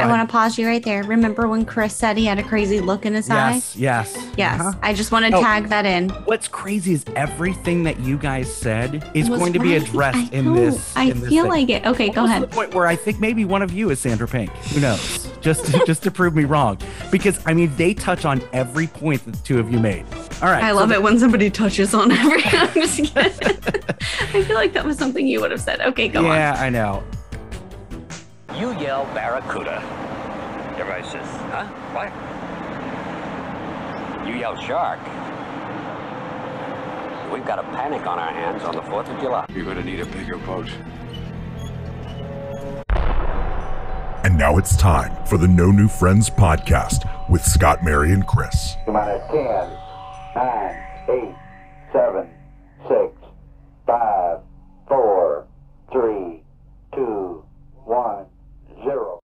I want to pause you right there. Remember when Chris said he had a crazy look in his Yes, eye? yes. Yes. Uh-huh. I just want to Oh. tag that in. What's crazy is everything that you guys said is going to be addressed in this. I in this feel thing. like it. Okay, go ahead. The point where I think maybe one of you is Sandra Pink. Who knows? Just to, just to prove me wrong, because I mean they touch on every point that the two of you made. All right. I so love the- it when somebody touches on every. I'm just kidding. I feel like that was something you would have said. Okay, go on. Yeah, I know. You yell Barracuda. Everybody says, huh? What? You yell shark. We've got a panic on our hands on the 4th of July. You're gonna need a bigger boat. And now it's time for the No New Friends podcast with Scott, Mary, and Chris. Come on, 10, 9, 8, 7, 6, 5, 4, 3, 2, 1, 0.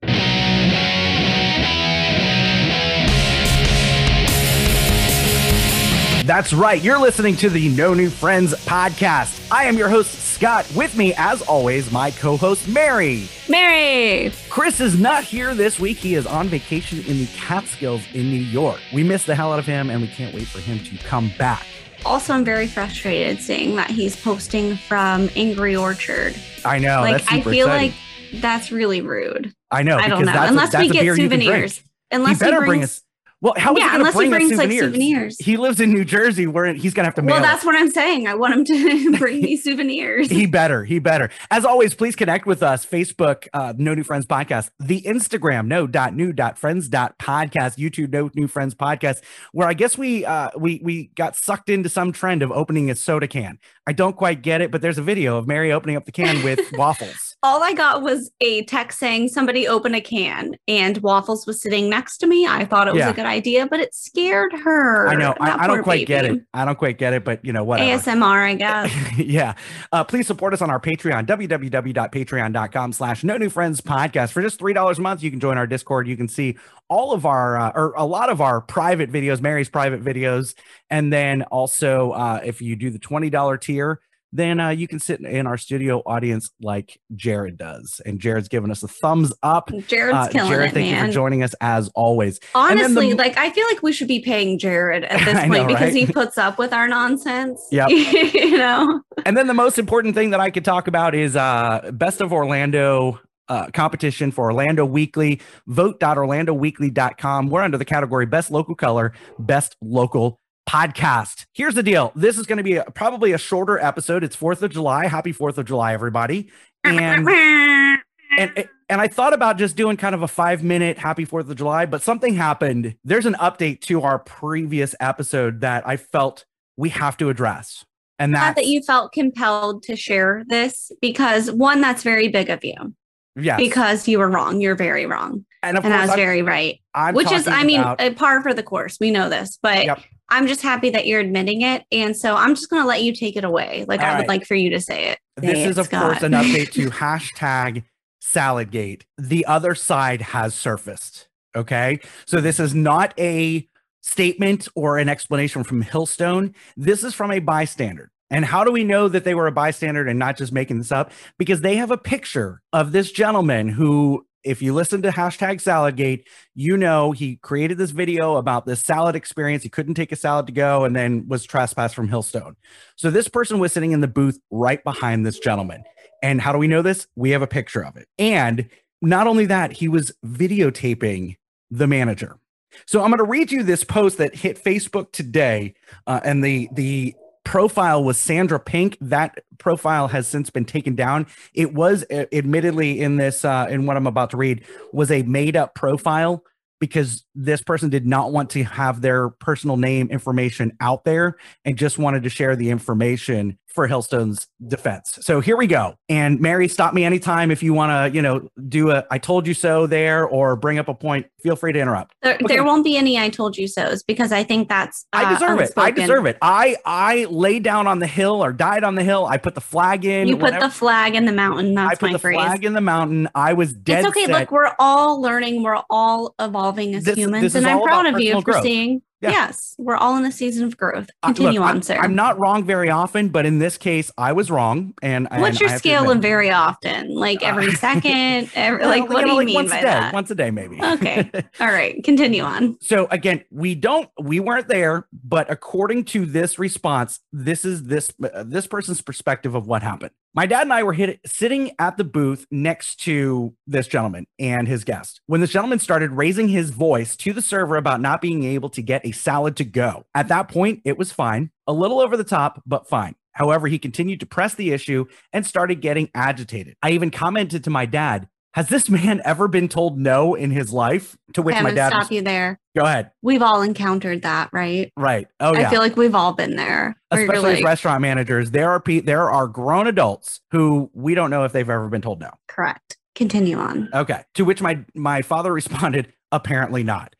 That's right. You're listening to the No New Friends podcast. I am your host, Scott. With me, as always, my co host, Mary. Mary. Chris is not here this week. He is on vacation in the Catskills in New York. We miss the hell out of him and we can't wait for him to come back. Also, I'm very frustrated seeing that he's posting from Angry Orchard. I know. like, that's I feel exciting. like that's really rude. I know. I don't know. a- Unless that's we a get beer you can drink. souvenirs. Unless he better brings, bring us. Well, how is Yeah, he going to unless he bring us brings, like, souvenirs? souvenirs. He lives in New Jersey, where he's going to have to mail. Well, it. that's what I'm saying. I want him to bring me souvenirs. He better. He better. As always, please connect with us. Facebook, uh, No New Friends Podcast. The Instagram, no dot new dot friends dot podcast. YouTube, No New Friends Podcast. Where I guess we uh, we we got sucked into some trend of opening a soda can. I don't quite get it, but there's a video of Mary opening up the can with waffles. All I got was a text saying somebody open a can and Waffles was sitting next to me. I thought it was Yeah. a good idea, but it scared her. I know. I, I don't quite get it. I don't quite get it, but you know what? ASMR, I guess. yeah. Uh, please support us on our Patreon, www.patreon.com slash no new friends podcast. For just $3 a month, you can join our Discord. You can see all of our, uh, or a lot of our private videos, Mary's private videos. And then also, uh, if you do the $20 tier, then uh, you can sit in our studio audience like Jared does. And Jared's given us a thumbs up. Jared's Uh, killing Jared, it, thank you for joining us as always. Then the- Honestly, like I feel like we should be paying Jared at this point know, because he puts up with our nonsense. Yeah. you know. and then the most important thing that I could talk about is uh best of Orlando uh, competition for Orlando Weekly. Vote.orlandoweekly.com. We're under the category Best Local Color, Best Local Podcast. Here's the deal. This is going to be a, probably a shorter episode. It's 4th of July. Happy 4th of July, everybody. And and and I thought about just doing kind of a five minute happy Fourth of July, but something happened. There's an update to our previous episode that I felt we have to address, and that, that you felt compelled to share this because one, that's very big of you. yes, Because you were wrong. You're very wrong. and of and I was I'm- very right. I'm Which is, I mean, about- a par for the course. We know this, but Yep. I'm just happy that you're admitting it. And so I'm just going to let you take it away. Like All I would right. like for you to say it. this is of course an update to hashtag Saladgate. The other side has surfaced. Okay, so this is not a statement or an explanation from Hillstone. This is from a bystander. And how do we know that they were a bystander and not just making this up? Because they have a picture of this gentleman who, if you listen to hashtag Saladgate, you know he created this video about this salad experience. He couldn't take a salad to go and then was trespassed from Hillstone. So this person was sitting in the booth right behind this gentleman. And how do we know this? We have a picture of it. And not only that, he was videotaping the manager. So I'm going to read you this post that hit Facebook today, uh, and the the profile was Sandra Pink. That profile has since been taken down. It was uh, admittedly in this uh, in what I'm about to read was a made up profile because this person did not want to have their personal name information out there and just wanted to share the information for Hillstone's defense. So here we go. And Mary, stop me anytime if you want to, you know, do a I told you so there or bring up a point. Feel free to interrupt. There, Okay. there won't be any I told you so's because I think that's uh, I deserve it. I deserve it. I I laid down on the hill or died on the hill. I put the flag in. You put whatever. the flag in the mountain. I That's put my the phrase. flag in the mountain. I was dead it's okay. set. Look, we're all learning. We're all evolving as This- humans, this is and I'm proud of you for growth. seeing Yeah. Yes, we're all in a season of growth. Uh, look, Continue on, I'm, sir. I'm not wrong very often, but in this case, I was wrong. And and What's your I scale of very often? Like Uh, every second? Every, like, what do you like mean once by a day, that? Once a day, maybe. Okay. All right, continue on. So again, we don't, we weren't there, but according to this response, this is this uh, this person's perspective of what happened. My dad and I were hit, sitting at the booth next to this gentleman and his guest when this gentleman started raising his voice to the server about not being able to get a salad to go. At that point, it was fine, a little over the top, but fine. However, he continued to press the issue and started getting agitated. I even commented to my dad, "Has this man ever been told no in his life?" To which my dad, stop res- you there. go ahead. We've all encountered that, right? Right. Oh yeah. I feel like we've all been there. especially as restaurant managers, there are pe- there are grown adults who we don't know if they've ever been told no. correct. Continue on. Okay. To which my my father responded, apparently not.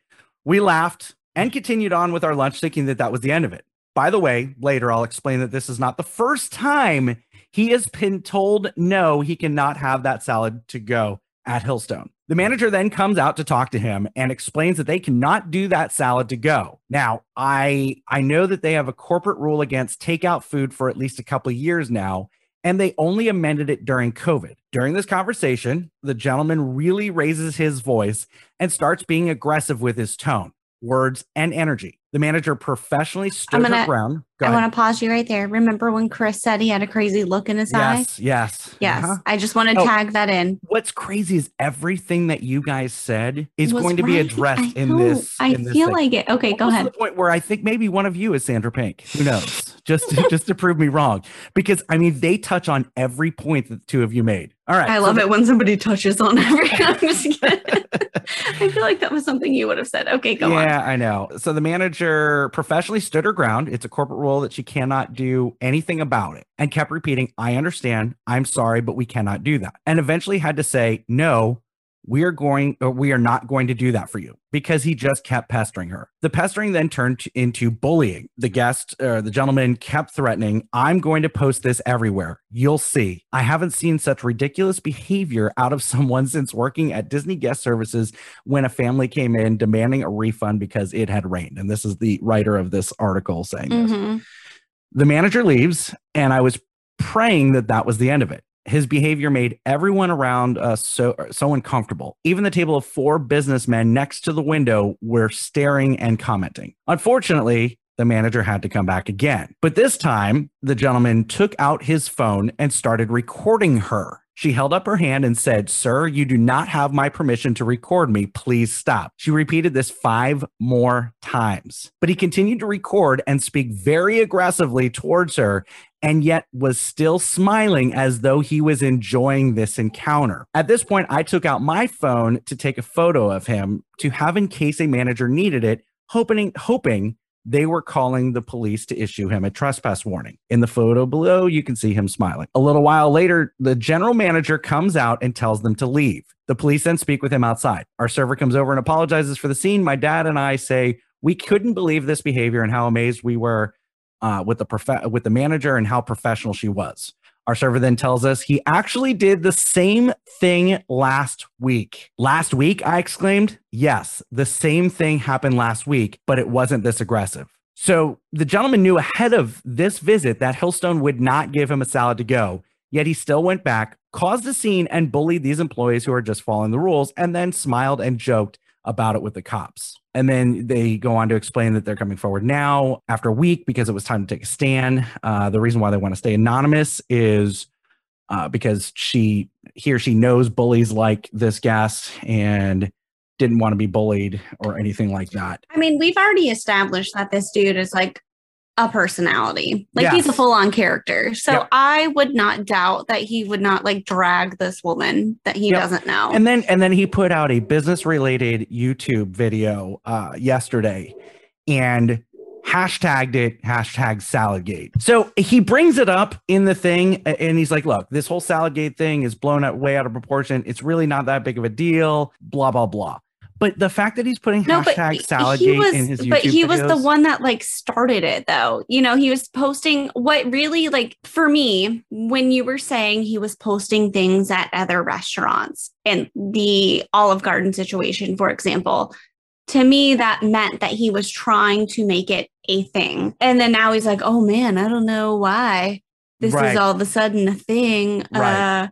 We laughed and continued on with our lunch, thinking that that was the end of it. By the way, later I'll explain that this is not the first time he has been told no, he cannot have that salad to go at Hillstone. The manager then comes out to talk to him and explains that they cannot do that salad to go. Now, I I know that they have a corporate rule against takeout food for at least a couple years now, and they only amended it during COVID. During this conversation, the gentleman really raises his voice and starts being aggressive with his tone, words, and energy. The manager professionally stood her gonna- ground. Go I want to pause you right there. Remember when Chris said he had a crazy look in his eye? yes, yes, Yes. uh-huh. I just want to Oh. tag that in. What's crazy is everything that you guys said is Was going to be addressed in this. I in this feel thing. like it. Okay, go ahead. To the point where I think maybe one of you is Sandra Pink. Who knows? just to, just to prove me wrong, because I mean they touch on every point that the two of you made. All right, I love the- it when somebody touches on every. I'm just kidding. I feel like that was something you would have said. Okay, go on. yeah, I know. So the manager professionally stood her ground. It's a corporate rule that she cannot do anything about it and kept repeating, I understand. I'm sorry, but we cannot do that. And eventually had to say, no, we are going, or we are not going to do that for you because he just kept pestering her. The pestering then turned into bullying. The guest or the gentleman kept threatening, I'm going to post this everywhere. You'll see. I haven't seen such ridiculous behavior out of someone since working at Disney guest services when a family came in demanding a refund because it had rained. And this is the writer of this article saying this. Mhm. The manager leaves, and I was praying that that was the end of it. His behavior made everyone around us so so uncomfortable. Even the table of four businessmen next to the window were staring and commenting. Unfortunately, the manager had to come back again. But this time, the gentleman took out his phone and started recording her. She held up her hand and said, Sir, you do not have my permission to record me. Please stop. She repeated this five more times. But he continued to record and speak very aggressively towards her and yet was still smiling as though he was enjoying this encounter. At this point, I took out my phone to take a photo of him to have in case a manager needed it, hoping hoping they were calling the police to issue him a trespass warning. In the photo below, you can see him smiling. A little while later, the general manager comes out and tells them to leave. The police then speak with him outside. Our server comes over and apologizes for the scene. My dad and I say, We couldn't believe this behavior and how amazed we were uh, with the prof- with the manager and how professional she was. Our server then tells us he actually did the same thing last week. Last week, I exclaimed. Yes, the same thing happened last week, but it wasn't this aggressive. So the gentleman knew ahead of this visit that Hillstone would not give him a salad to go, yet he still went back, caused a scene, and bullied these employees who are just following the rules, and then smiled and joked about it with the cops. And then they go on to explain that they're coming forward now after a week because it was time to take a stand. Uh, the reason why they want to stay anonymous is uh, because she, he or she knows bullies like this guest and didn't want to be bullied or anything like that. I mean, we've already established that this dude is like a personality. Like he's a full on character. So Yep. I would not doubt that he would not like drag this woman that he Yep. doesn't know. And then and then he put out a business related YouTube video uh, yesterday and hashtagged it hashtag Saladgate. So he brings it up in the thing and he's like, look, this whole Saladgate thing is blown out way out of proportion. It's really not that big of a deal, blah, blah, blah. But the fact that he's putting no, hashtag Saladgate was, in his YouTube but he was the one that like started it though. You know, he was posting what really like for me when you were saying he was posting things at other restaurants and the Olive Garden situation, for example. to me that meant that he was trying to make it a thing and then now he's like oh man i don't know why this Right. is all of a sudden a thing Right. uh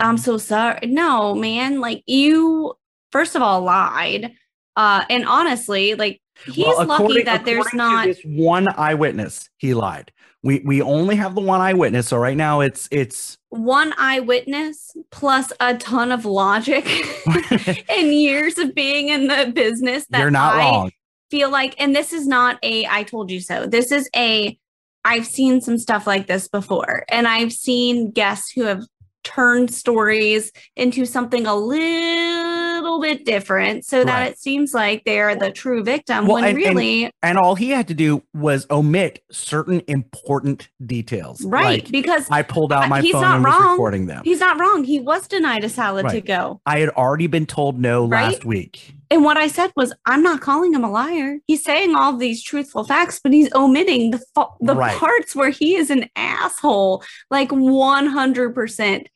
i'm so sorry no man like you first of all lied uh and honestly like he's Well, lucky that there's not this one eyewitness. He lied. We we only have the one eyewitness, so right now it's it's one eyewitness plus a ton of logic and years of being in the business that you're not I wrong. feel like and this is not a I told you so. This is a I've seen some stuff like this before and I've seen guests who have turned stories into something a little bit different so that Right. it seems like they're the true victim Well, when and- and- really And all he had to do was omit certain important details. right Like, because I pulled out my he's phone not and was wrong. recording them. he's not wrong. He was denied a salad to go. I had already been told no Right? last week. And what I said was, I'm not calling him a liar. He's saying all these truthful facts, but he's omitting the the Right. parts where he is an asshole, like 100%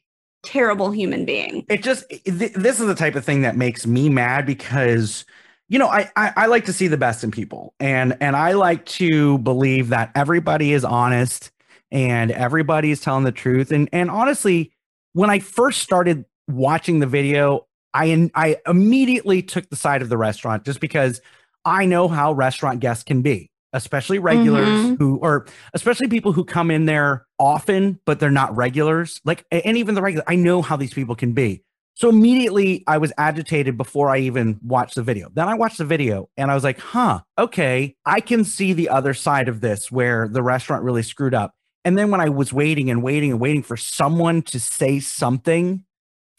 terrible human being. It just th- this is the type of thing that makes me mad because you know I, I I like to see the best in people. And and I like to believe that everybody is honest and everybody is telling the truth. And and honestly when I first started watching the video I I immediately took the side of the restaurant just because I know how restaurant guests can be especially regulars Mhm. who or especially people who come in there often but they're not regulars. Like and even the regular i know how these people can be. So immediately i was agitated before i even watched the video. Then i watched the video and i was like huh okay i can see the other side of this where the restaurant really screwed up. And then when i was waiting and waiting and waiting for someone to say something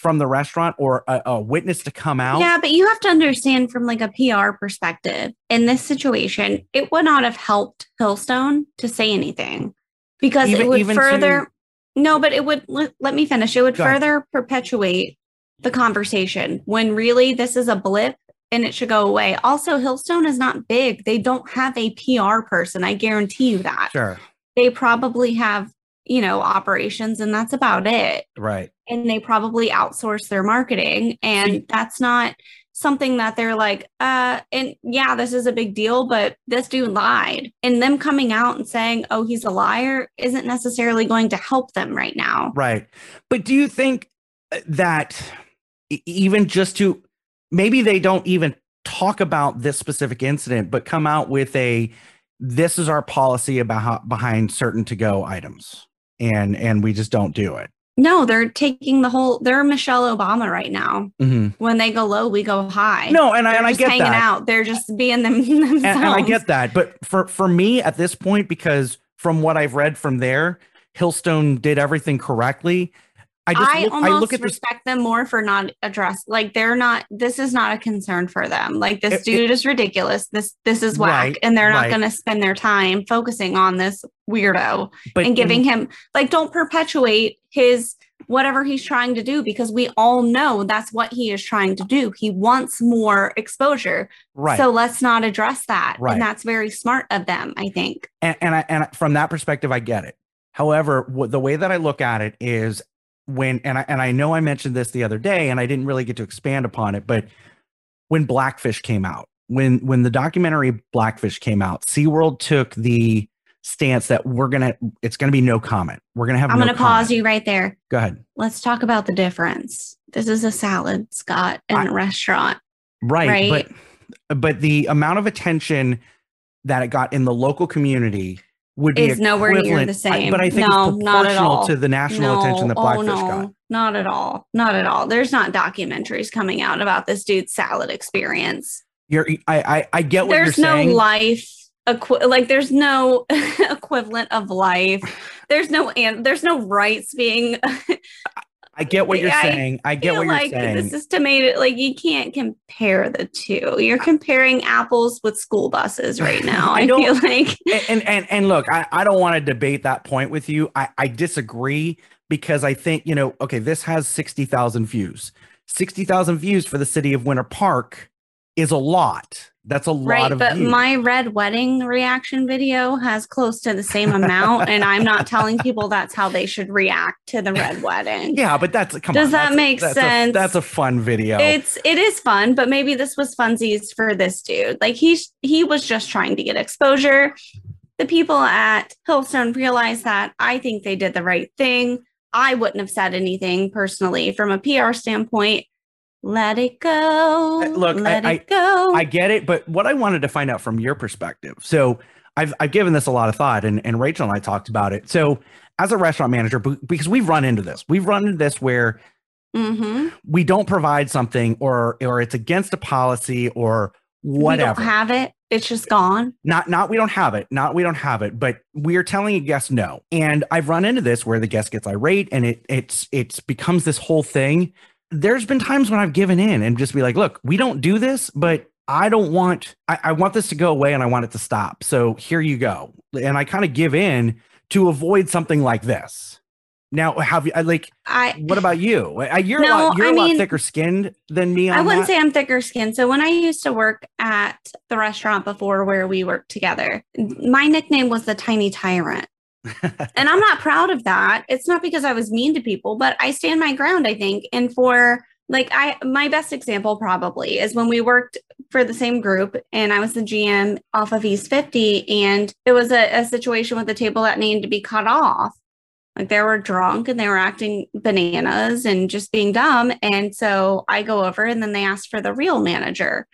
from the restaurant or a, a witness to come out Yeah, but you have to understand from like a PR perspective, in this situation, it would not have helped Hillstone to say anything because Even- it would even to- further no, but it would let, let me finish. It would Go ahead. further perpetuate the conversation when really this is a blip and it should go away. Also, Hillstone is not big. They don't have a PR person. I guarantee you that. sure They probably have, you know, operations and that's about it. Right. And they probably outsource their marketing and that's not something that they're like uh and yeah this is a big deal but this dude lied. And them coming out and saying oh he's a liar isn't necessarily going to help them right now. Right. But do you think uh, that even just to maybe they don't even talk about this specific incident, but come out with a this is our policy about how, behind certain to go items and and we just don't do it. no they're taking the whole they're michelle obama right now Mhm. when they go low we go high No, and I, and I just get hanging that. out they're just being them themselves and, and I get that. But for for me at this point, because from what I've read from there, Hillstone did everything correctly. I just I look, almost I look at this. respect them more for not address like they're not this is not a concern for them. Like this It- it- dude is ridiculous. This this is whack Right, and they're not right. going to spend their time focusing on this weirdo But and giving in- him like don't perpetuate his whatever he's trying to do because we all know that's what he is trying to do. He wants more exposure. right. So let's not address that. Right. And that's very smart of them, I think. and and, I, and from that perspective, I get it. However, the way that I look at it is when, and I and I know I mentioned this the other day, and I didn't really get to expand upon it, but when Blackfish came out, when when the documentary Blackfish came out, SeaWorld took the stance that we're gonna, it's gonna be no comment. We're gonna have. I'm no going to pause you right there. Go ahead. Let's talk about the difference. This is a salad, Scott, in I- a restaurant. Right, Right. but but the amount of attention that it got in the local community would be Is nowhere near the I- same. but I think No, it's not at proportional all. to the national attention that oh, no, got. Not at all. Not at all. There's not documentaries coming out about this dude's salad experience. You're, I, I, I get what There's you're no life. Equi- like there's no equivalent of life. There's no and there's no rights being I get what you're I saying. I get what you're like saying. this is tomato like you can't compare the two. You're comparing apples with school buses right now. I I, don't- feel like and, and and and look, I, I don't want to debate that point with you. I, I disagree because I think, you know, okay, this has 60,000 views. 60,000 views for the city of Winter Park is a lot. That's a lot of Right, of but views. my red wedding reaction video has close to the same amount, and I'm not telling people that's how they should react to the red wedding. yeah, but that's come Does on, that make that's a- sense? that's a fun video. It's it is fun, but maybe this was funsies for this dude. Like he's he was just trying to get exposure. The people at Hillstone realized that. I think they did the right thing. I wouldn't have said anything personally from a PR standpoint. Let it go. Uh, look, I- let I- it go. I get it, but what I wanted to find out from your perspective. So I've I've given this a lot of thought, and and Rachel and I talked about it. So as a restaurant manager, because we've run into this, we've run into this where hmm we don't provide something, or or it's against a policy, or whatever. We don't have it. It's just gone. not not we don't have it not we don't have it but we're telling a guest no and i've run into this where the guest gets irate and it it's it's becomes this whole thing there's been times when i've given in and just be like look we don't do this but i don't want i, I want this to go away and i want it to stop so here you go and i kind of give in to avoid something like this now have you like I what about you you're a lot you're I a lot mean- thicker skinned than me on I wouldn't that. say I'm thicker skinned. So when I used to work at the restaurant before where we worked together, my nickname was the tiny tyrant. And I'm not proud of that. It's not because I was mean to people, but I stand my ground, I think. And for like I my best example probably is when we worked for the same group and I was the GM off of East 50 and it was a, a situation with the table that needed to be cut off. Like they were drunk and they were acting bananas and just being dumb. And so I go over and then they asked for the real manager,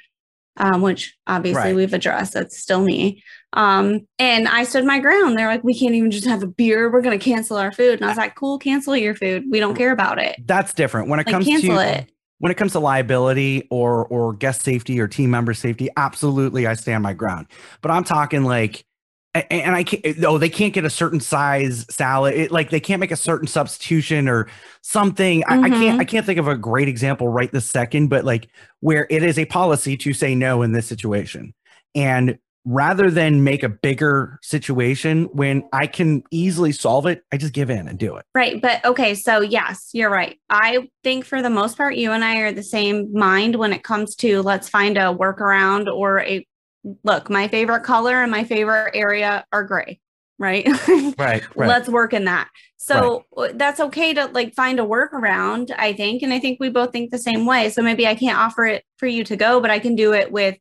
um, which obviously Right. we've addressed. That's still me. Um, and I stood my ground. They're like, we can't even just have a beer. We're going to cancel our food. And I was like, cool, cancel your food. We don't care about it. that's different when it Like, comes cancel to it. when it comes to liability or or guest safety or team member safety absolutely i stand my ground but i'm talking like and i can't oh they can't get a certain size salad it, like they can't make a certain substitution or something I, I can't Mhm. i can't think of a great example right this second but like where it is a policy to say no in this situation and rather than make a bigger situation when i can easily solve it i just give in and do it Right. But okay. So, yes, you're right. I think for the most part, you and I are the same mind when it comes to let's find a workaround or a look. My favorite color and my favorite area are gray. Right. right let's work in that. So uh, that's okay to like find a workaround, I think. And I think we both think the same way. So maybe I can't offer it for you to go, but I can do it with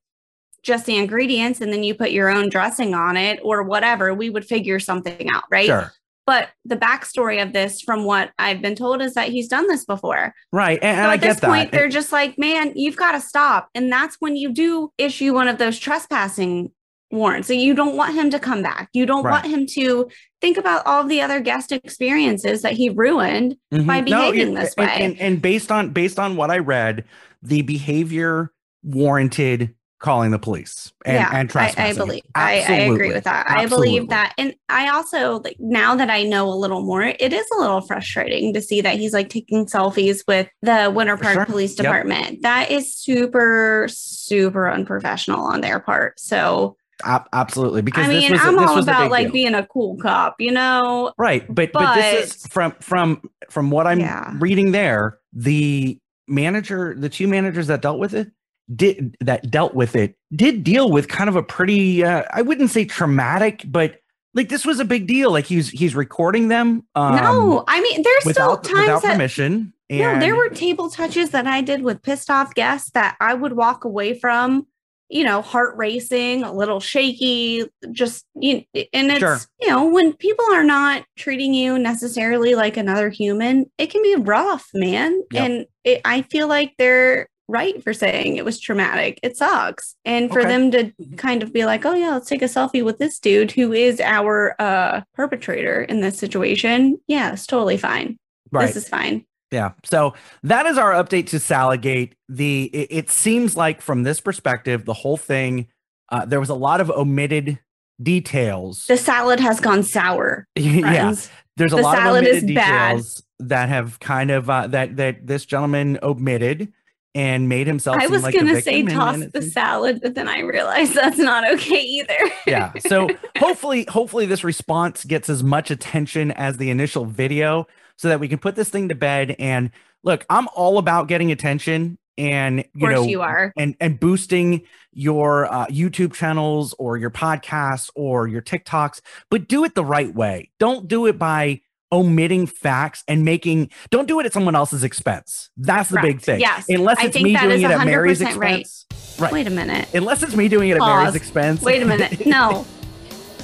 just the ingredients and then you put your own dressing on it or whatever. We would figure something out. Right. sure But the backstory of this, from what I've been told, is that he's done this before. right and, and so i at get this point, that they're just like, man, you've got to stop. And that's when you do issue one of those trespassing warrants. So you don't want him to come back. You don't Right. want him to think about all the other guest experiences that he ruined. Mhm. by behaving you- this and, way. And, and based on based on what I read, the behavior warranted calling the police and, yeah, and I. I believe I, I agree with that. I believe that, and I also like now that I know a little more, it is a little frustrating to see that he's like taking selfies with the Winter Park sure. Police Yep. Department. That is super super unprofessional on their part. So Ab- absolutely because I this mean, was I'm this all about like deal. being a cool cop, you know. right, but, but this is from from from what I'm Yeah. reading there. The manager, the two managers that dealt with it, did that dealt with it did deal with kind of a pretty uh, I wouldn't say traumatic, but like this was a big deal. Like he's he's recording them. Um, no, I mean, there's without still times without that permission. And No, there were table touches that I did with pissed off guests that I would walk away from, you know, heart racing, a little shaky, just you and it's Sure. you know, when people are not treating you necessarily like another human, it can be rough, man. Yep. And it, I feel like they're right for saying it was traumatic. It sucks. And for Okay. them to kind of be like, "Oh yeah, let's take a selfie with this dude who is our uh perpetrator in this situation." Yeah, it's totally fine. right. This is fine. Yeah. So that is our update to Saladgate. The it, it seems like from this perspective, the whole thing, uh, there was a lot of omitted details. The salad has gone sour. yeah. There's a The lot of omitted is bad. details that have kind of uh, that that this gentleman omitted and made himself. I was like gonna say toss the salad, but then I realized that's not okay either. yeah so hopefully hopefully this response gets as much attention as the initial video so that we can put this thing to bed and look i'm all about getting attention and Of you course know you are. and and boosting your uh, YouTube channels or your podcasts or your TikToks, but do it the right way. Don't do it by omitting facts and making. Don't do it at someone else's expense. That's the big thing. Yes. unless it's me doing it at Mary's 100% right. expense. Right. Wait a minute. Unless it's me doing it at Mary's expense. Wait a minute. No.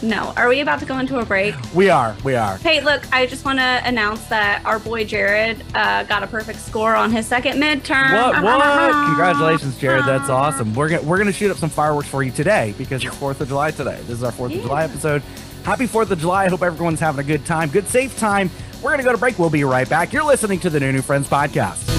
No. Are we about to go into a break? We are. We are. Hey, look, I just want to announce that our boy Jared uh, got a perfect score on his second midterm. What? Ah, ah, what? Ah, Congratulations, Jared. That's awesome. We're gonna we're gonna shoot up some fireworks for you today because it's Fourth of July today. This is our Fourth of July episode. Happy Fourth of July. I hope everyone's having a good time. Good safe time. We're gonna go to break. We'll be right back. You're listening to the New New Friends podcast.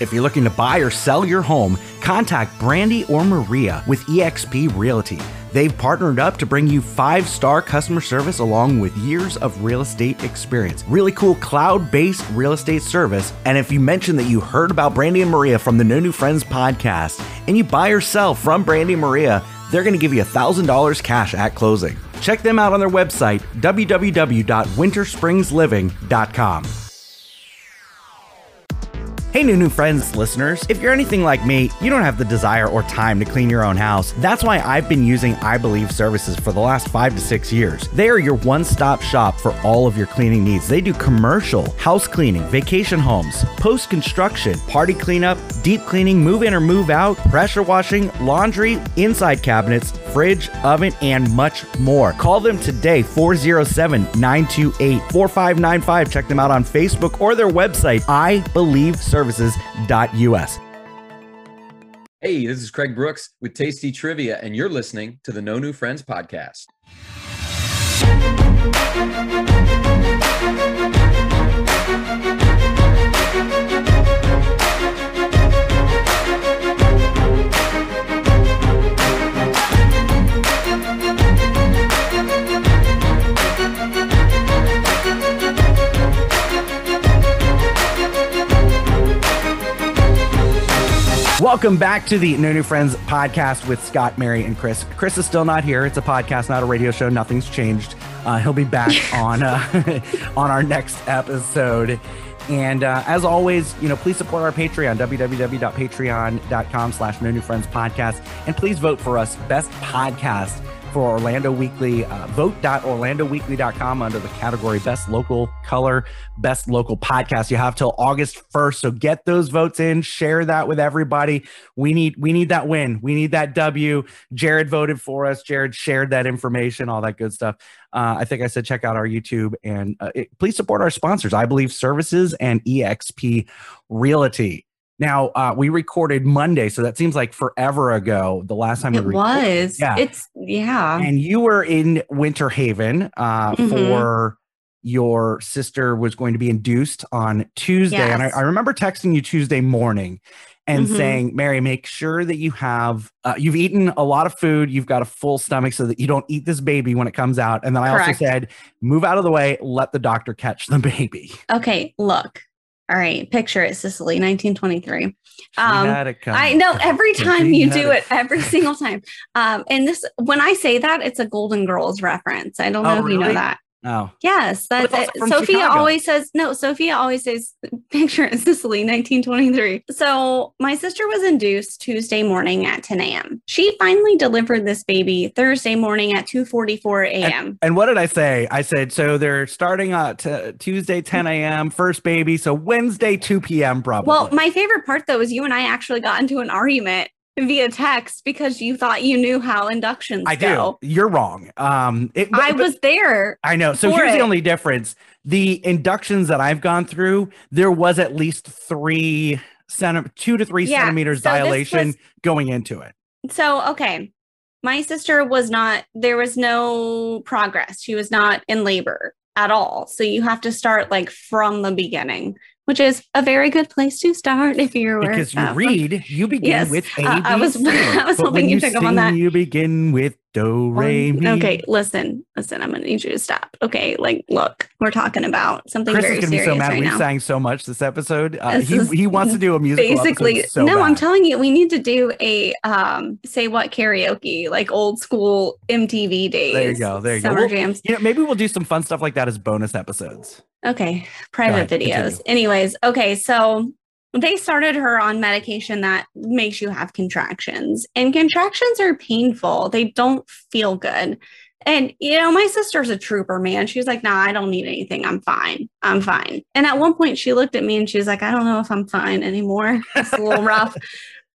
If you're looking to buy or sell your home, contact Brandy or Maria with eXp Realty. They've partnered up to bring you five star customer service along with years of real estate experience. Really cool cloud based real estate service. And if you mention that you heard about Brandy and Maria from the No New Friends podcast and you buy or sell from Brandy and Maria, they're going to give you $1,000 cash at closing. Check them out on their website, www.winterspringsliving.com. Hey, new new friends, listeners. If you're anything like me, you don't have the desire or time to clean your own house. That's why I've been using I Believe services for the last five to six years. They are your one stop shop for all of your cleaning needs. They do commercial, house cleaning, vacation homes, post construction, party cleanup, deep cleaning, move in or move out, pressure washing, laundry, inside cabinets, fridge, oven, and much more. Call them today, 407 928 4595. Check them out on Facebook or their website, ibelieveservices.us. Hey, this is Craig Brooks with Tasty Trivia, and you're listening to the No New Friends podcast. Welcome back to the No New Friends podcast with Scott, Mary, and Chris. Chris is still not here. It's a podcast, not a radio show. Nothing's changed. Uh, he'll be back on uh, on our next episode. And uh, as always, you know, please support our Patreon, www.patreon.com slash no new friends podcast. And please vote for us best podcast for Orlando Weekly. Uh, vote.orlandoweekly.com under the category best local color, best local podcast. You have till August 1st. So get those votes in, share that with everybody. We need we need that win. We need that W. Jared voted for us. Jared shared that information, all that good stuff. Uh, I think I said check out our YouTube and uh, it, please support our sponsors. I believe services and EXP Realty. Now uh, we recorded Monday, so that seems like forever ago. The last time It we recorded. was. Yeah. It's yeah. and you were in Winter Haven uh, Mhm. for your sister was going to be induced on Tuesday, and I, I remember texting you Tuesday morning and Mhm. saying, "Mary, make sure that you have uh, you've eaten a lot of food, you've got a full stomach, so that you don't eat this baby when it comes out." And then I Correct. also said, "Move out of the way, let the doctor catch the baby." Okay, look. All right, picture it, Sicily, 1923. Um, I know every She time you do it, every single time. Um, and this, when I say that, it's a Golden Girls reference. I don't know Oh, if you know that. Oh, Yes, that's it. Sophia Chicago. always says no. Sophia always says picture in Sicily, 1923. So my sister was induced Tuesday morning at 10 a.m. She finally delivered this baby Thursday morning at 2:44 a.m. And what did I say? I said, so they're starting at t- Tuesday, 10 a.m., first baby. So Wednesday, 2 p.m., probably. Well, my favorite part though is you and I actually got into an argument via text because you thought you knew how inductions I do. You're wrong. Um, it, I but- was there. I know. So here's it. the only difference: the inductions that I've gone through, there was at least three centi- two to three Yeah, centimeters so dilation was- going into it. So, okay. My sister was not, there was no progress. She was not in labor at all. So you have to start like from the beginning, which is a very good place to start if you're Because you uh, read, you begin Yes, with A, uh, I was- B, C. I was But hoping you pick up on sing, that. You begin with Do re mi. Okay, listen, listen. I'm gonna need you to stop. Okay, like, look, we're talking about something Chris very is gonna be so mad. right we now. sang so much this episode. Uh, This he he wants to do a musical. Basically, so no, I'm telling you, we need to do a um, say what karaoke, like old school MTV days. There you go, there you go. Summer We'll- jams. You know, maybe we'll do some fun stuff like that as bonus episodes. Okay, private videos. continue. Anyways, okay, so they started her on medication that makes you have contractions, and contractions are painful. They don't feel good. And you know, my sister's a trooper, man. She was like, "Nah, I don't need anything. I'm fine. I'm fine." And at one point, she looked at me and she was like, "I don't know if I'm fine anymore. It's a little rough."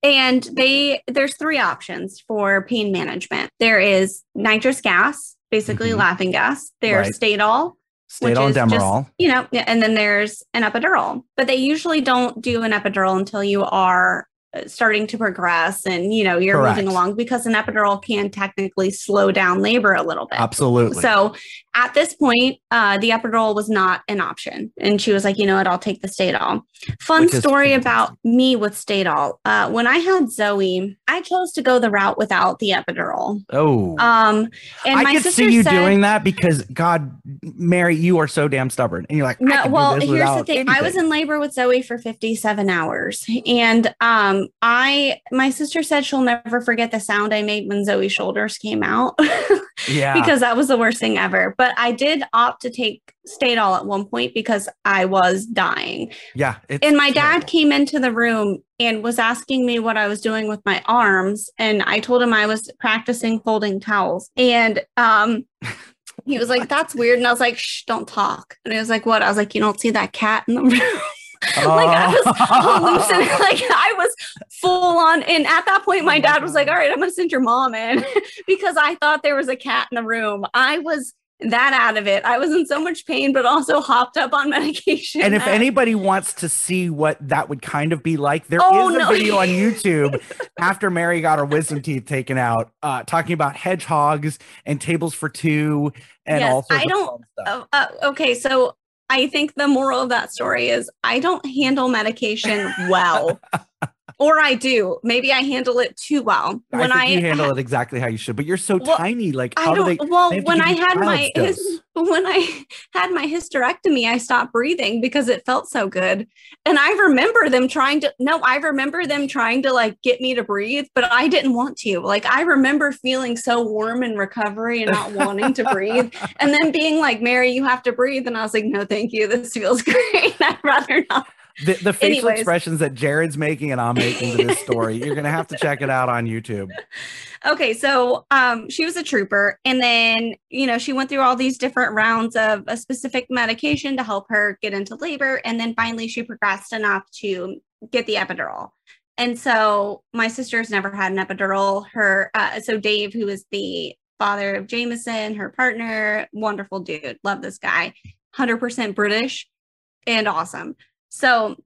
And they there's three options for pain management. There is nitrous gas, basically Mhm. laughing gas. There's Right. Stadol, Stadol is just- Demerol. you know, and then there's an epidural, but they usually don't do an epidural until you are uh, starting to progress and you know you're moving along because an epidural can technically slow down labor a little bit. Absolutely. So at this point, uh, the epidural was not an option, and she was like, "You know what? I'll take the Stadol." Fun Which story about me with Stadol. Uh, when I had Zoe, I chose to go the route without the epidural. oh, Um, and I my could sister see you said, doing that because God, Mary, you are so damn stubborn, and you're like, No, well, here's the thing. I was in labor with Zoe for 57 hours. And um I my sister said she'll never forget the sound I made when Zoe's shoulders came out yeah, because that was the worst thing ever. But I did opt to take Stadol at one point because I was dying. yeah. And my dad came into the room and was asking me what I was doing with my arms. And I told him I was practicing folding towels. And um, he was like, that's weird. And I was like, shh, don't talk. And he was like, what? I was like, you don't see that cat in the room. like I was hallucinating, like I was full on. And at that point, my dad was like, all right, I'm going to send your mom in because I thought there was a cat in the room. I was that out of it. I was in so much pain, but also hopped up on medication. And if that- anybody wants to see what that would kind of be like, there is Oh, a no. video on YouTube after Mary got her wisdom teeth taken out, uh, talking about hedgehogs and tables for two and Yes, all sorts I don't-. Uh, uh, okay, so I think the moral of that story is I don't handle medication well. or I do. Maybe I handle it too well. I When think I, you handle it exactly how you should, but you're so Well, tiny. Like, I how do don't they? well they when I had my his, when I had my hysterectomy, I stopped breathing because it felt so good. And I remember them trying to no, I remember them trying to like get me to breathe, but I didn't want to. Like I remember feeling so warm in recovery and not wanting to breathe. And then being like, Mary, you have to breathe. And I was like, no, thank you. This feels great. I'd rather not. The, the facial Anyways. expressions that Jared's making and I'm making to this story, you're gonna have to check it out on YouTube. Okay, so um, she was a trooper, and then you know she went through all these different rounds of a specific medication to help her get into labor, and then finally she progressed enough to get the epidural. And so my sister's never had an epidural. Her uh, so Dave, who is the father of Jameson, her partner, wonderful dude, love this guy, hundred percent British, and awesome. So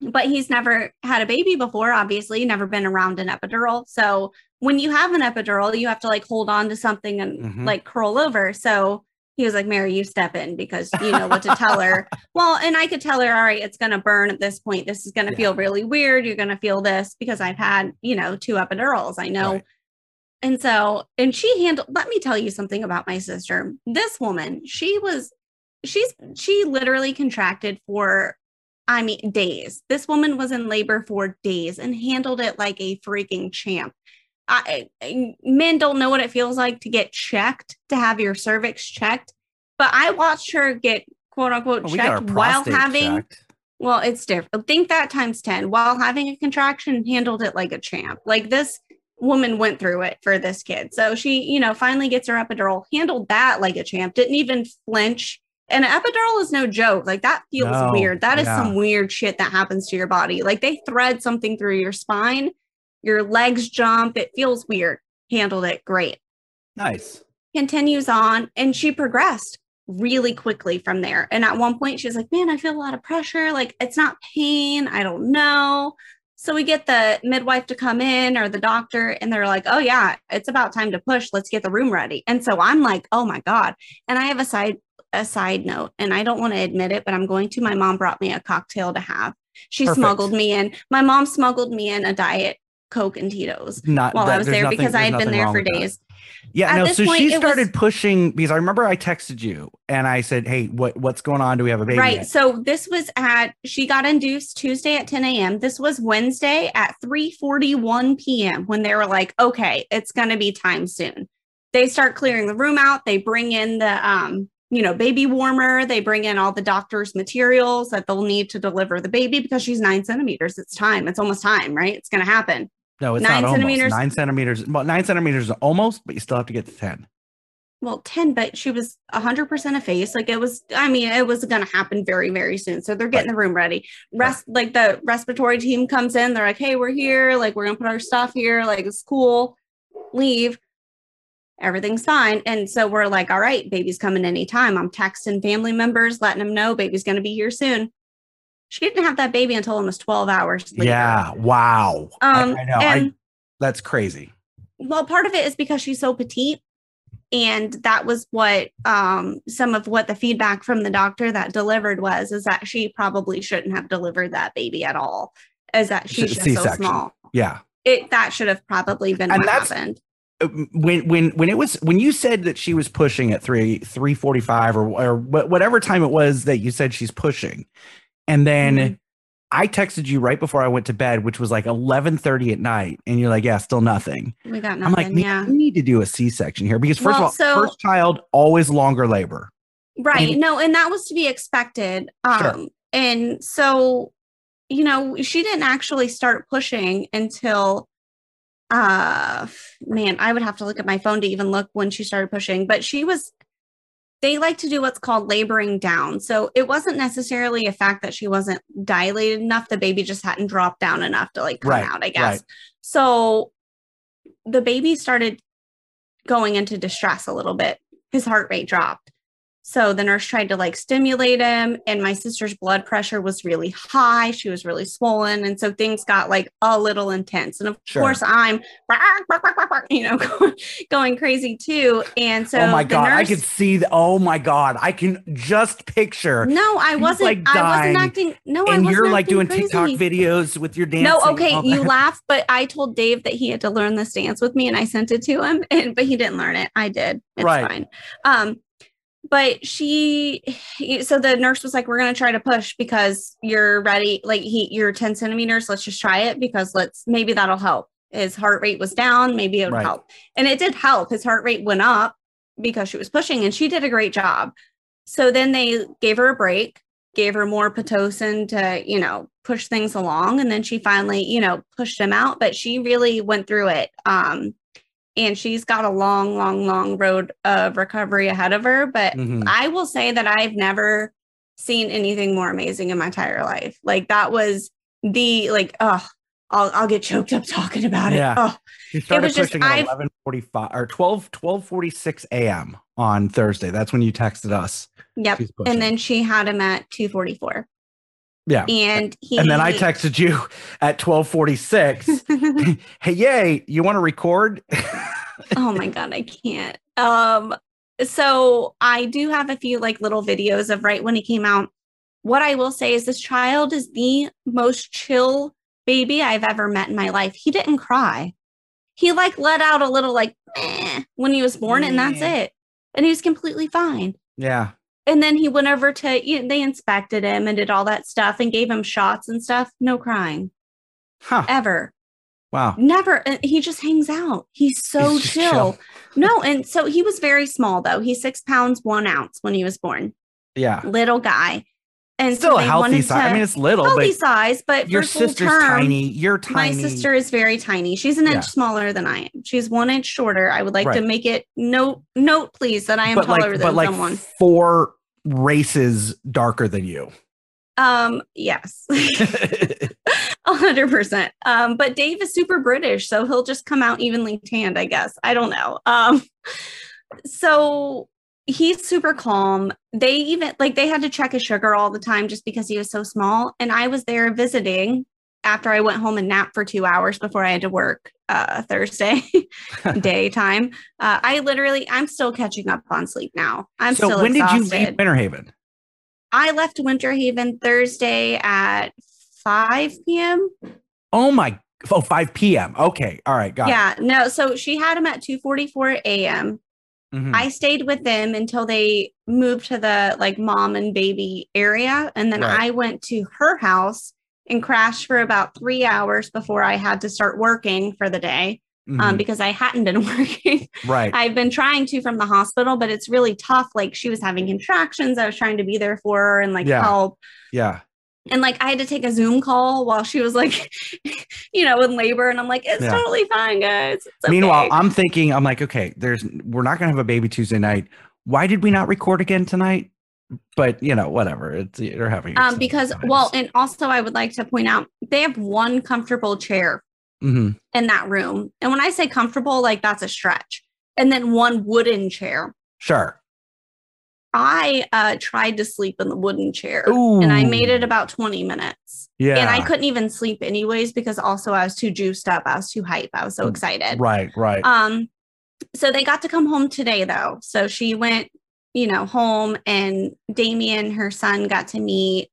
but he's never had a baby before, obviously, never been around an epidural. So when you have an epidural, you have to like hold on to something and Mhm. like curl over. So he was like, Mary, you step in because you know what to tell her. Well, and I could tell her, all right, it's going to burn at this point. This is going to Yeah. feel really weird. You're going to feel this because I've had, you know, two epidurals. I know. Right. And so, and she handled, let me tell you something about my sister. This woman, she was, she's, she literally contracted for, I mean, days. This woman was in labor for days and handled it like a freaking champ. I, I- men don't know what it feels like to get checked, to have your cervix checked. But I watched her get quote unquote Oh, we got our checked while having checked. well, it's different. Think that times 10 while having a contraction, handled it like a champ. Like this woman went through it for this kid. So she, you know, finally gets her epidural, handled that like a champ, didn't even flinch. And epidural is no joke. Like that feels No, weird. That is yeah. some weird shit that happens to your body. Like they thread something through your spine, your legs jump. It feels weird. Handled it great Nice. continues on and she progressed really quickly from there. And at one point she's like, "Man, I feel a lot of pressure. Like it's not pain. I don't know." So we get the midwife to come in or the doctor and they're like, "Oh yeah, it's about time to push. Let's get the room ready." And so I'm like, "Oh my god." And I have a side a side note and I don't want to admit it, but I'm going to. My mom brought me a cocktail to have. She Perfect. smuggled me in. My mom smuggled me in a diet Coke and Tito's Not while that- I was there nothing- because I had been there for days. Yeah, At no. So point, she it was- started pushing because I remember I texted you and I said, "Hey, what what's going on? Do we have a baby?" Right. yet?" So this was at she got induced Tuesday at 10 a.m. This was Wednesday at 3:41 p.m. when they were like, okay, it's gonna be time soon. They start clearing the room out. They bring in the um, you know, baby warmer. They bring in all the doctor's materials that they'll need to deliver the baby because she's nine centimeters. It's time. It's almost time, right? It's gonna happen. No, it's Nine not almost. centimeters- Nine centimeters. Well, nine centimeters almost, but you still have to get to ten. well 10 but she was 100% effaced. like it was i mean it was going to happen very very soon so they're getting the room ready rest like the respiratory team comes in they're like hey we're here like we're going to put our stuff here like it's cool leave everything's fine and so we're like all right baby's coming anytime i'm texting family members letting them know baby's going to be here soon she didn't have that baby until almost 12 hours later. Yeah. Wow. Um I, know. I, and that's crazy. well part of it is because she's so petite and that was what um some of what the feedback from the doctor that delivered was is that she probably shouldn't have delivered that baby at all is that she's just so small Yeah. it that should have probably been And what that's- happened When when when it was when you said that she was pushing at three three forty five or or whatever time it was that you said she's pushing, and then. Mhm. I texted you right before I went to bed, which was like eleven thirty at night, and you're like, "Yeah, still nothing." we got nothing. I'm like, "Man, yeah we need to do a C-section here because first Well, of all, so- first child always longer labor. right and- no and that was to be expected um Sure. and so you know she didn't actually start pushing until uh man i would have to look at my phone to even look when she started pushing but she was they like to do what's called laboring down. So it wasn't necessarily a fact that she wasn't dilated enough. The baby just hadn't dropped down enough to like come Right, out i guess. right. so the baby started going into distress a little bit. His heart rate dropped so the nurse tried to like stimulate him, and my sister's blood pressure was really high. She was really swollen. And so things got like a little intense. And of Sure. course, I'm, you know, going, crazy too. And so, oh my the god, I nurse- could see the. Oh my god, I can just picture. No, I wasn't. like, I wasn't acting. No, I and you're like doing TikTok videos with your dancing. No, okay, you laugh, but I told Dave that he had to learn this dance with me, and I sent it to him, and but he didn't learn it. I did. It's Right. fine. Um, but she, so the nurse was like, "We're gonna try to push because you're ready. Like he, you're 10 centimeters. Let's just try it because let's maybe that'll help." His heart rate was down. Maybe it would Right. help, and it did help. His heart rate went up because she was pushing, and she did a great job. So then they gave her a break gave her more pitocin to you know push things along and then she finally you know pushed him out but she really went through it um and she's got a long long long road of recovery ahead of her but Mhm. i will say that i've never seen anything more amazing in my entire life like that was the like oh I'll, I'll get choked up talking about it. Yeah. Oh, She started was just- at eleven forty five or 12 1246 a.m. on Thursday. That's when you texted us. yep. And then she had him at 244. Yeah. And he And then I texted you at 1246. hey, yay, you want to record? oh my god i can't um so i do have a few like little videos of right when he came out what i will say is this child is the most chill baby i've ever met in my life he didn't cry he like let out a little like when he was born and that's it and he was completely fine yeah. And then he went over to you know, they inspected him and did all that stuff and gave him shots and stuff no crying Huh. ever Wow. never and he just hangs out he's so He's chill. chill. no and so he was very small though he's six pounds one ounce when he was born Yeah. little guy and Still so a healthy size. I mean, it's little, healthy but size but your sister's term, tiny. You're tiny. my sister is very tiny she's an Yeah. inch smaller than i am she's one inch shorter i would like to make it note note please that i am but taller like, than but like someone four races darker than you. um yes A hundred percent. Um, but Dave is super British, so he'll just come out evenly tanned, I guess. I don't know. Um, so he's super calm. They even like they had to check his sugar all the time just because he was so small. And I was there visiting after I went home and napped for two hours before I had to work uh Thursday daytime. Uh, I literally I'm still catching up on sleep now. I'm so still when did you exhausted. leave Winter Haven? I left Winter Haven Thursday at 5 p.m. Oh my Oh, 5 p.m. Okay. All right. Got yeah, no. So she had him at 2:44 a.m. Mhm. I stayed with them until they moved to the like mom and baby area. And then Right. I went to her house and crashed for about three hours before I had to start working for the day um, Mhm. because I hadn't been working. right. I've been trying to from the hospital, but it's really tough. Like she was having contractions. I was trying to be there for her and like Yeah. help. yeah. And like I had to take a Zoom call while she was like, you know, in labor. And I'm like, it's Yeah. totally fine, guys. It's Meanwhile. I'm thinking, I'm like, okay, there's we're not gonna have a baby Tuesday night. Why did we not record again tonight? But you know, whatever. It's you're having um, because well, and also I would like to point out they have one comfortable chair hmm in that room. And when I say comfortable, like that's a stretch. And then one wooden chair. sure. I uh, tried to sleep in the wooden chair and I made it about 20 minutes. Yeah. And I couldn't even sleep anyways because also I was too juiced up. I was too hype. I was so excited. Right, right. Um, so they got to come home today though. So she went, you know, home and Damien, her son, got to meet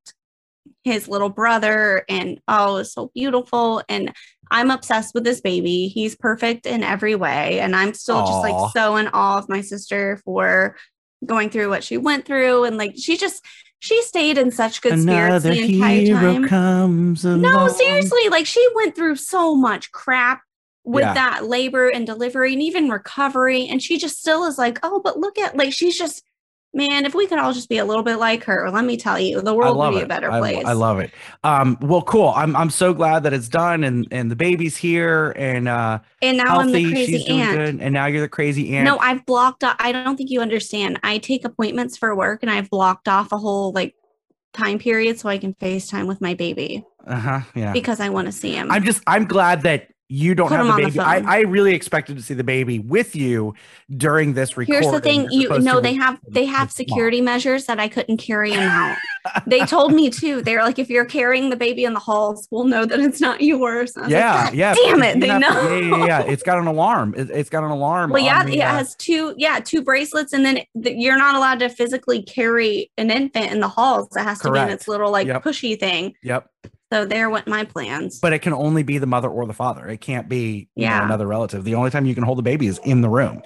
his little brother, and oh, it was so beautiful. And I'm obsessed with this baby. He's perfect in every way. And I'm still just like so in awe of my sister for going through what she went through. And like she just she stayed in such good spirits Another the entire time. comes along. No, seriously, like she went through so much crap with Yeah. that labor and delivery and even recovery. And she just still is like, oh, but look at like she's just man, if we could all just be a little bit like her, let me tell you, the world would be it. a better I, place. I love it. Um, well, cool. I'm I'm so glad that it's done and and the baby's here and uh and now I'm the crazy She's doing aunt. good. And now you're the crazy aunt. No, I've blocked off. I don't think you understand. I take appointments for work and I've blocked off a whole like time period so I can FaceTime with my baby uh-huh. Yeah. because I want to see him. I'm just I'm glad that you don't Put have the on the baby. I, I really expected to see the baby with you during this recording. Here's the thing, you know they have they have with mom. security measures that I couldn't carry him out. they told me too. They're like, if you're carrying the baby in the halls, we'll know that it's not yours. Was like, Yeah, yeah. Damn it, they have know. yeah, yeah, yeah. It's got an alarm. It, it's got an alarm. Well, yeah, the, it uh, has two, yeah, two bracelets, and then th- you're not allowed to physically carry an infant in the halls. It has to be in its little like Yep. pushy thing. Yep. So there went my plans. But it can only be the mother or the father. It can't be you know, another relative. The only time you can hold the baby is in the room.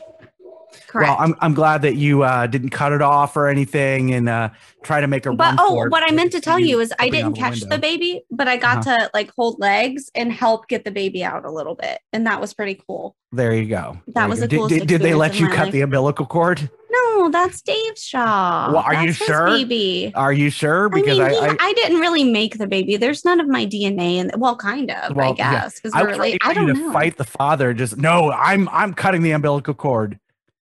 Correct. Well, I'm I'm glad that you uh, didn't cut it off or anything and uh, try to make a but oh, what I meant to tell you is I didn't catch the window. baby, but I got to like hold legs and help get the baby out a little bit, and that was pretty cool. There you go. That There was go. the Did- Did, they let you cut life. the umbilical cord? No, that's Dave's job. Well, are you That's his sure? Baby. Are you sure? I Because mean, I, he- I, I, didn't really make the baby. There's none of my DNA in. The, Well, kind of, I Well, yeah. guess, because I we're like, I don't know. fight the father. Just no, I'm I'm cutting the umbilical cord.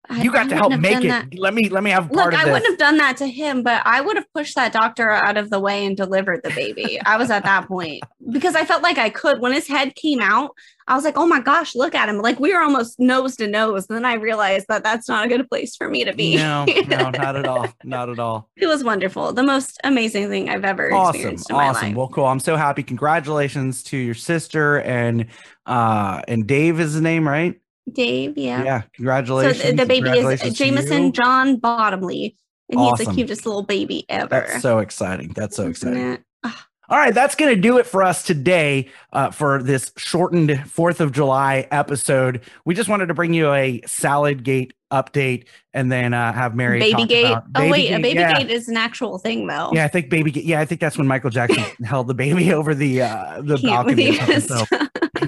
I- You I got to help make it. that. Let me let me have Look, part of I this. wouldn't have done that to him, but I would have pushed that doctor out of the way and delivered the baby. I was at that point because I felt like I could. When his head came out, I was like, "Oh my gosh, look at him!" Like we were almost nose to nose. And then I realized that that's not a good place for me to be. No, no, not at all. Not at all. it was wonderful. The most amazing thing I've ever Awesome. experienced in my Awesome. life. Well, cool. I'm so happy. Congratulations to your sister and uh and Dave is the name, right? Dave, yeah. Yeah. So Congratulations. the, the baby is Jameson. John Bottomley, and he's the cutest little baby ever. That's so exciting. That's so exciting. it? All right, that's going to do it for us today uh, for this shortened 4th of July episode. We just wanted to bring you a Saladgate update and then uh, have Mary Baby talk gate. about- Oh wait, a baby yeah. gate is an actual thing though. Yeah, I think baby gate. Yeah, I think that's when Michael Jackson held the baby over the uh, the Can't balcony.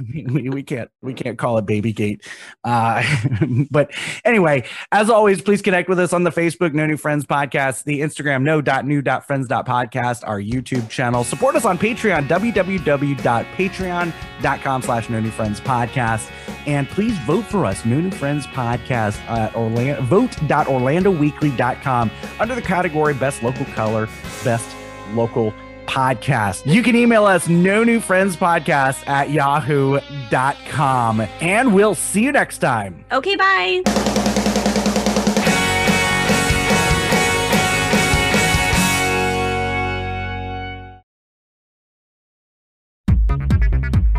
we, we can't we can't call it baby gate. Uh, but anyway, as always, please connect with us on the Facebook No New Friends podcast, the Instagram no.new.friends.podcast, our YouTube channel. Support us on Patreon, www.patreon.com slash No New Friends podcast. And please vote for us, No New Friends podcast at Orlando, vote.orlandoweekly.com under the category Best Local Color, Best Local Podcast. You can email us no new friends podcast at yahoo.com. And we'll see you next time. Okay, bye.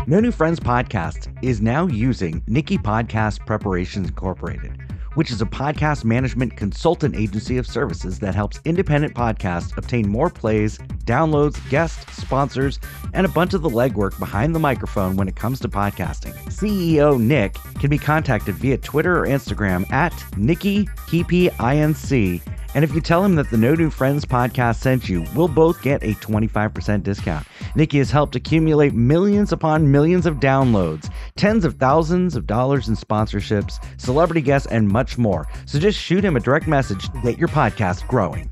No New Friends Podcast is now using Nikki Podcast Preparations Incorporated. Which is a podcast management consultant agency of services that helps independent podcasts obtain more plays, downloads, guests, sponsors, and a bunch of the legwork behind the microphone when it comes to podcasting. CEO Nick can be contacted via Twitter or Instagram at Nikki Inc. And if you tell him that the No New Friends podcast sent you, we'll both get a 25% discount. Nikki has helped accumulate millions upon millions of downloads, tens of thousands of dollars in sponsorships, celebrity guests, and much more. So just shoot him a direct message to get your podcast growing.